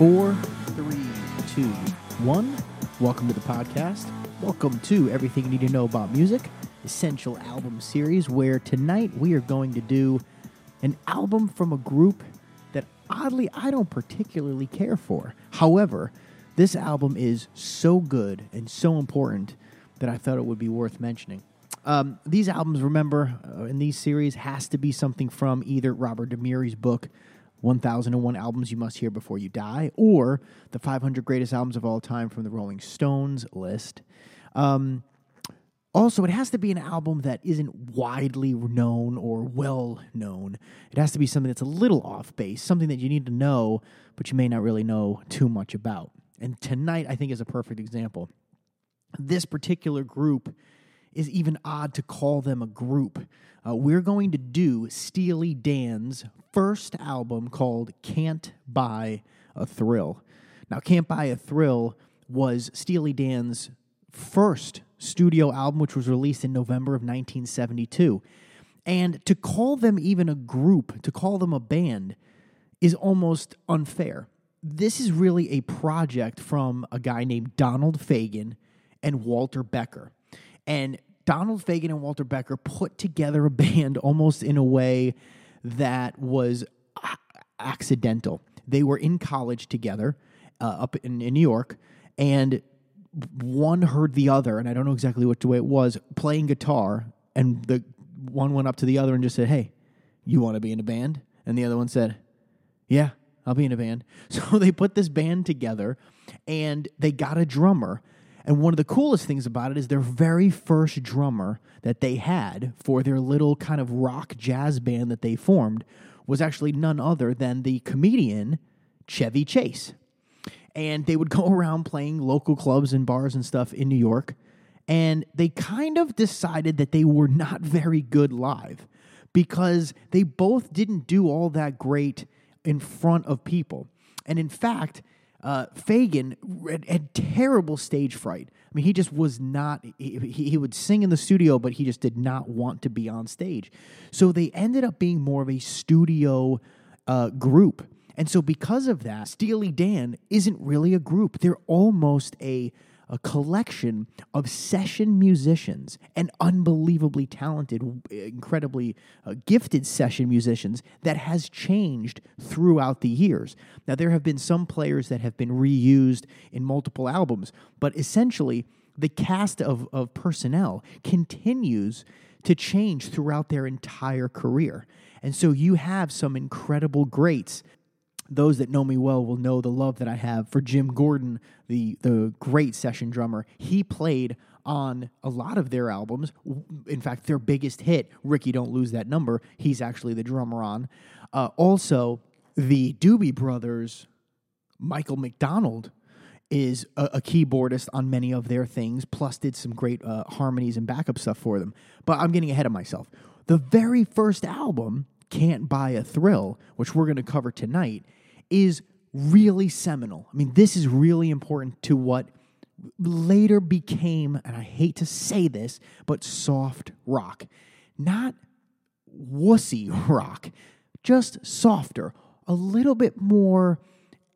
Four, three, two, one. Welcome to the podcast. Welcome to Everything You Need to Know About Music, Essential Album Series, where tonight we are going to do an album from a group that oddly I don't particularly care for. However, this album is so good and so important that I thought it would be worth mentioning. Um, these albums, remember, uh, in these series, has to be something from either Robert Dimery's book, 1001 Albums You Must Hear Before You Die, or the 500 Greatest Albums of All Time from the Rolling Stones list. Um, also, it has to be an album that isn't widely known or well known. It has to be something that's a little off base, something that you need to know, but you may not really know too much about. And tonight, I think, is a perfect example. This particular group is even odd to call them a group. Uh, we're going to do Steely Dan's first album called Can't Buy a Thrill. Now, Can't Buy a Thrill was Steely Dan's first studio album, which was released in November of 1972. And to call them even a group, to call them a band, is almost unfair. This is really a project from a guy named Donald Fagen and Walter Becker. And Donald Fagen and Walter Becker put together a band almost in a way that was accidental. They were in college together uh, up in, in New York, and one heard the other, and I don't know exactly which way it was, playing guitar, and the one went up to the other and just said, "Hey, you want to be in a band?" And the other one said, "Yeah, I'll be in a band." So they put this band together, and they got a drummer. And one of the coolest things about it is their very first drummer that they had for their little kind of rock jazz band that they formed was actually none other than the comedian Chevy Chase and they would go around playing local clubs and bars and stuff in New York. And they kind of decided that they were not very good live because they both didn't do all that great in front of people. And in fact, uh, Fagen had, had, terrible stage fright. I mean, he just was not, he, he would sing in the studio, but he just did not want to be on stage. So they ended up being more of a studio uh, group. And so, because of that, Steely Dan isn't really a group. They're almost a, a collection of session musicians and unbelievably talented, incredibly uh, gifted session musicians that has changed throughout the years. Now, there have been some players that have been reused in multiple albums, but essentially, the cast of, of personnel continues to change throughout their entire career. And so you have some incredible greats those that know me well will know the love that I have for Jim Gordon, the the great session drummer. He played on a lot of their albums. In fact, their biggest hit, "Rikki Don't Lose That Number," he's actually the drummer on. Uh, also, the Doobie Brothers, Michael McDonald is a, a, keyboardist on many of their things. Plus, did some great uh, harmonies and backup stuff for them. But I'm getting ahead of myself. The very first album, "Can't Buy a Thrill," which we're going to cover tonight is really seminal. I mean, this is really important to what later became, and I hate to say this, but soft rock. Not wussy rock, just softer, a little bit more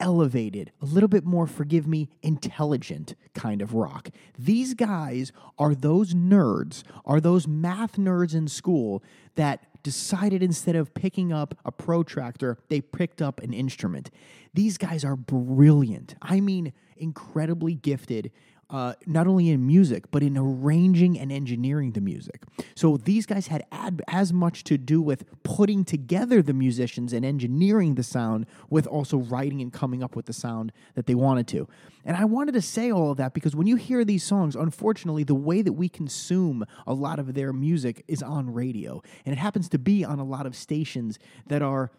elevated, a little bit more, forgive me, intelligent kind of rock. These guys are those nerds, are those math nerds in school that decided instead of picking up a protractor, they picked up an instrument. These guys are brilliant. I mean, incredibly gifted uh, not only in music, but in arranging and engineering the music. So these guys had ad- as much to do with putting together the musicians and engineering the sound with also writing and coming up with the sound that they wanted to. And I wanted to say all of that because when you hear these songs, unfortunately, the way that we consume a lot of their music is on radio. And it happens to be on a lot of stations that are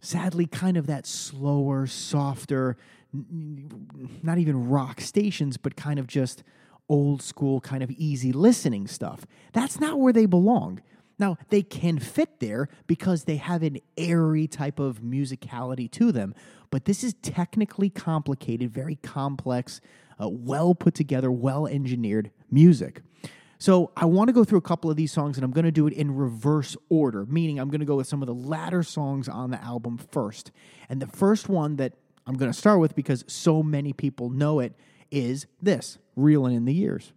sadly kind of that slower, softer, not even rock stations, but kind of just old school, kind of easy listening stuff. That's not where they belong. Now, they can fit there because they have an airy type of musicality to them, but this is technically complicated, very complex, uh, well put together, well engineered music. So I want to go through a couple of these songs and I'm going to do it in reverse order, meaning I'm going to go with some of the latter songs on the album first. And the first one that I'm going to start with because so many people know it is this Reeling in the Years.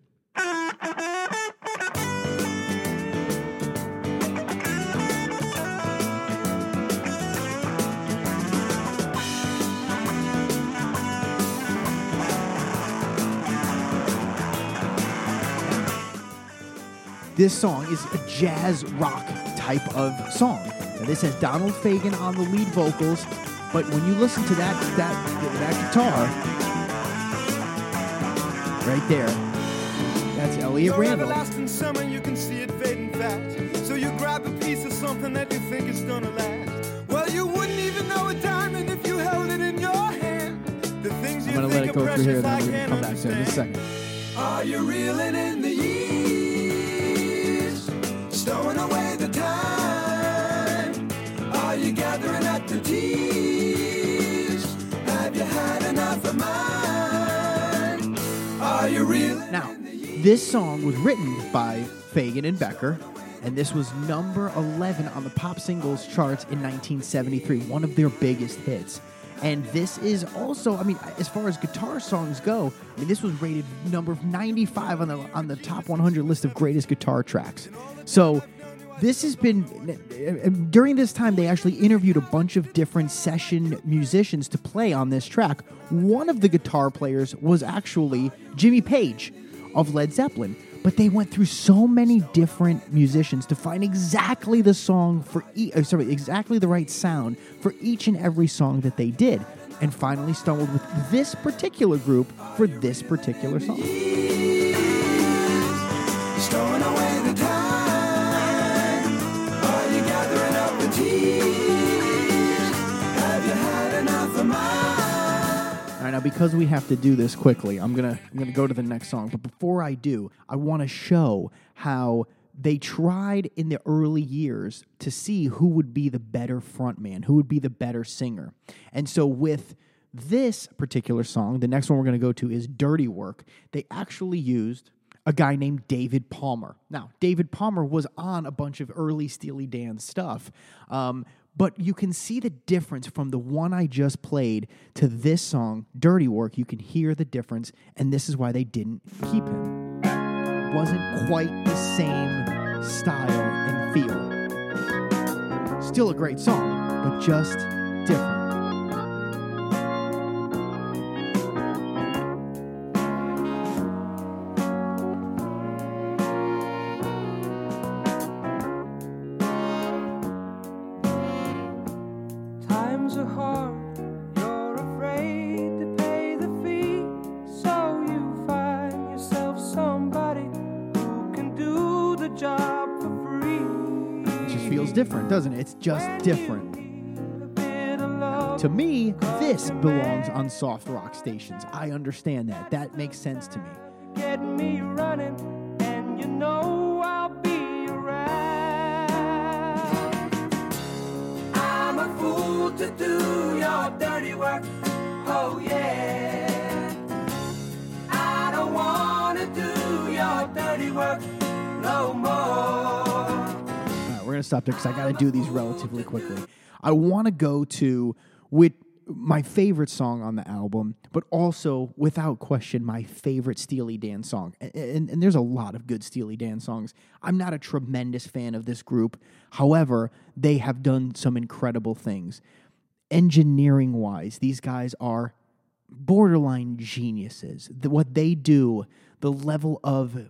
This song is a jazz rock type of song. This has Donald Fagen on the lead vocals, but when you listen to that that that guitar right there, that's Elliott So Randall. everlasting summer, you can see it fading fast. So you grab a piece of something that you think is gonna last. Well, you wouldn't even know a diamond if you held it in your hand. The things I'm gonna think let it go through here, then we're gonna come back to it in a second. Are you reeling in the years? Stowing away this song was written by Fagen and Becker, and this was number 11 on the pop singles charts in 1973, one of their biggest hits. And this is also, I mean, as far as guitar songs go, I mean, this was rated number 95 on the on the top 100 list of greatest guitar tracks. So, this has been during this time they actually interviewed a bunch of different session musicians to play on this track. One of the guitar players was actually Jimmy Page of Led Zeppelin. But they went through so many different musicians to find exactly the song for each, uh, sorry, exactly the right sound for each and every song that they did, and finally stumbled with this particular group for this particular song. All right, now because we have to do this quickly, I'm gonna I'm gonna go to the next song. But before I do, I want to show how they tried in the early years to see who would be the better frontman, who would be the better singer. And so with this particular song, the next one we're gonna go to is "Dirty Work." They actually used a guy named David Palmer. Now, David Palmer was on a bunch of early Steely Dan stuff, um, but you can see the difference from the one I just played to this song, Dirty Work. You can hear the difference, and this is why they didn't keep him. Wasn't quite the same style and feel. Still a great song, but just different. Different, doesn't it? It's just different. A bit of love To me, this belongs on soft rock stations. I understand that. That makes sense to me. get me running, and you know I'll be around. I'm a fool to do your dirty work. Oh yeah. To stop there because I got to do these relatively quickly. I want to go to with my favorite song on the album, but also, without question, my favorite Steely Dan song. And, and, there's a lot of good Steely Dan songs. I'm not a tremendous fan of this group. However, they have done some incredible things. Engineering wise, these guys are borderline geniuses. The, what they do, the level of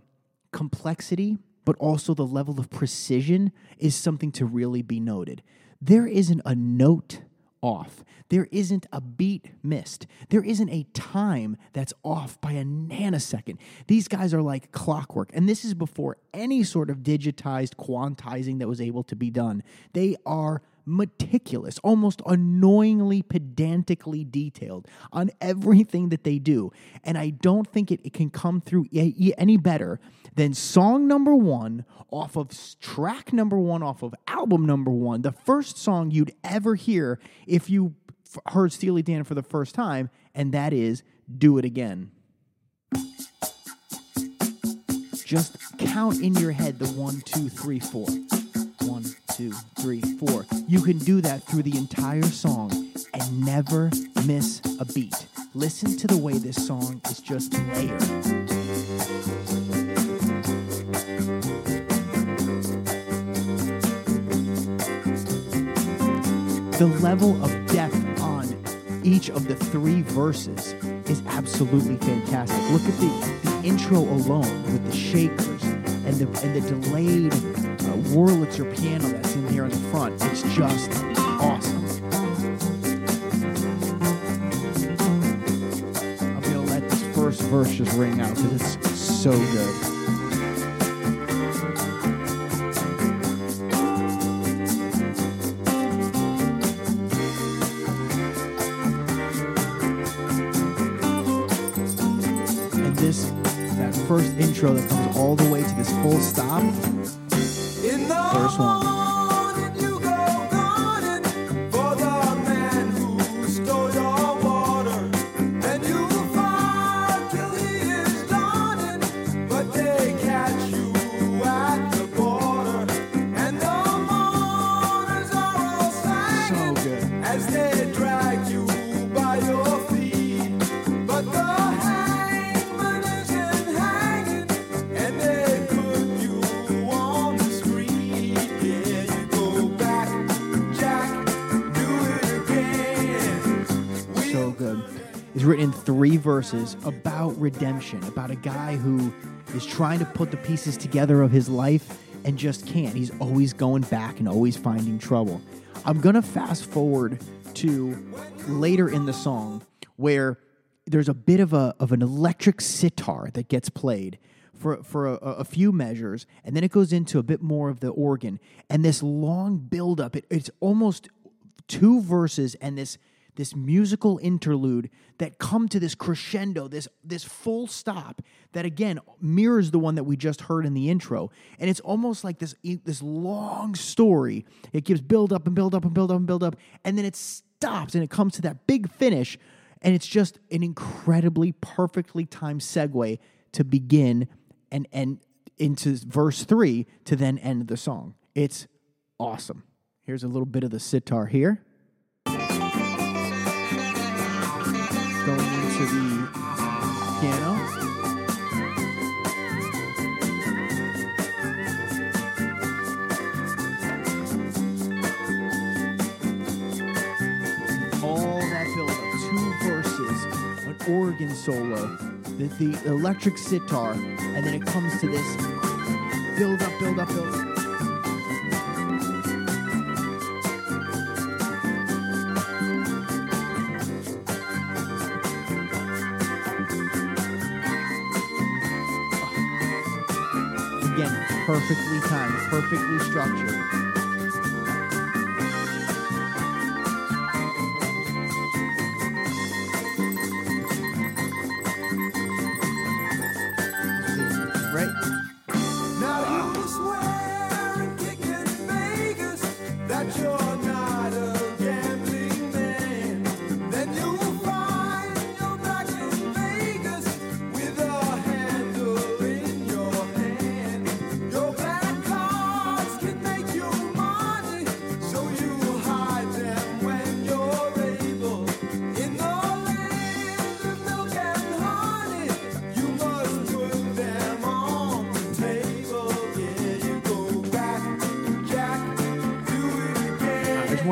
complexity, but also the level of precision is something to really be noted. There isn't a note off. There isn't a beat missed. There isn't a time that's off by a nanosecond. These guys are like clockwork. And this is before any sort of digitized quantizing that was able to be done. They are meticulous, almost annoyingly pedantically detailed on everything that they do. And I don't think it, it can come through any better than song number one off of track number one off of album number one, the first song you'd ever hear if you heard Steely Dan for the first time, and that is Do It Again. Just count in your head the one, two, three, four. Two, three, four. You can do that through the entire song and never miss a beat. Listen to the way this song is just layered. The level of depth on each of the three verses is absolutely fantastic. Look at the, the intro alone with the shakers and the and the delayed Wurlitzer piano that's in here in the front. It's just awesome. I'm gonna let this first verse just ring out because it's so good. And this, that first intro that comes all the way to this full stop, First 1. Three verses about redemption, about a guy who is trying to put the pieces together of his life and just can't. He's always going back and always finding trouble. I'm going to fast forward to later in the song where there's a bit of a of an electric sitar that gets played for for a, a few measures, and then it goes into a bit more of the organ, and this long buildup. It, it's almost two verses and this this musical interlude that come to this crescendo, this this full stop that again mirrors the one that we just heard in the intro, and it's almost like this this long story. It gives build up and build up and build up and build up, and then it stops and it comes to that big finish, and it's just an incredibly perfectly timed segue to begin and and into verse three to then end the song. It's awesome. Here's a little bit of the sitar here. Going into the piano. Two verses, an organ solo, the, the electric sitar, and then it comes to this build up, build up, build up. Perfectly timed, perfectly structured.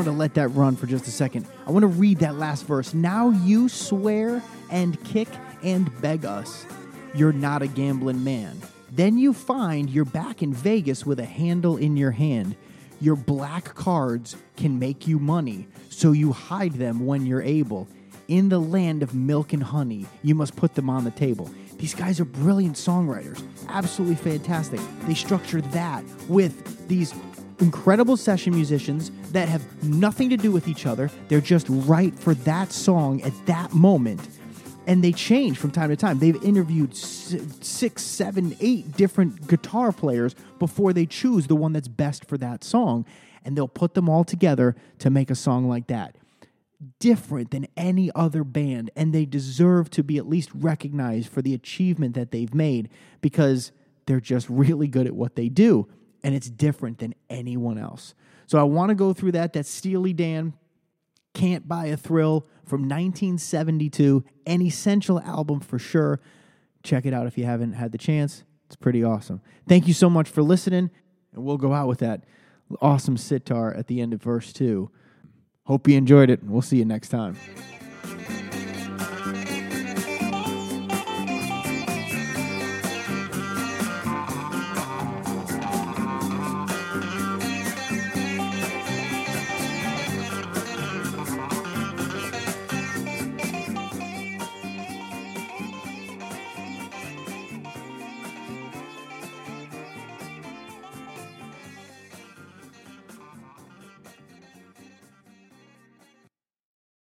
Just to let that run for just a second. I want to read that last verse. Now you swear and kick and beg us. You're not a gambling man. Then you find you're back in Vegas with a handle in your hand. Your black cards can make you money, so you hide them when you're able. In the land of milk and honey, you must put them on the table. These guys are brilliant songwriters, absolutely fantastic. They structure that with these incredible session musicians that have nothing to do with each other. They're just right for that song at that moment. And they change from time to time. They've interviewed six, seven, eight different guitar players before they choose the one that's best for that song. And they'll put them all together to make a song like that different than any other band, and they deserve to be at least recognized for the achievement that they've made because they're just really good at what they do, and it's different than anyone else. So I want to go through that. That's Steely Dan. Can't Buy a Thrill from 1972, an essential album for sure. Check it out if you haven't had the chance. It's pretty awesome. Thank you so much for listening, and we'll go out with that awesome sitar at the end of verse 2. Hope you enjoyed it, and we'll see you next time.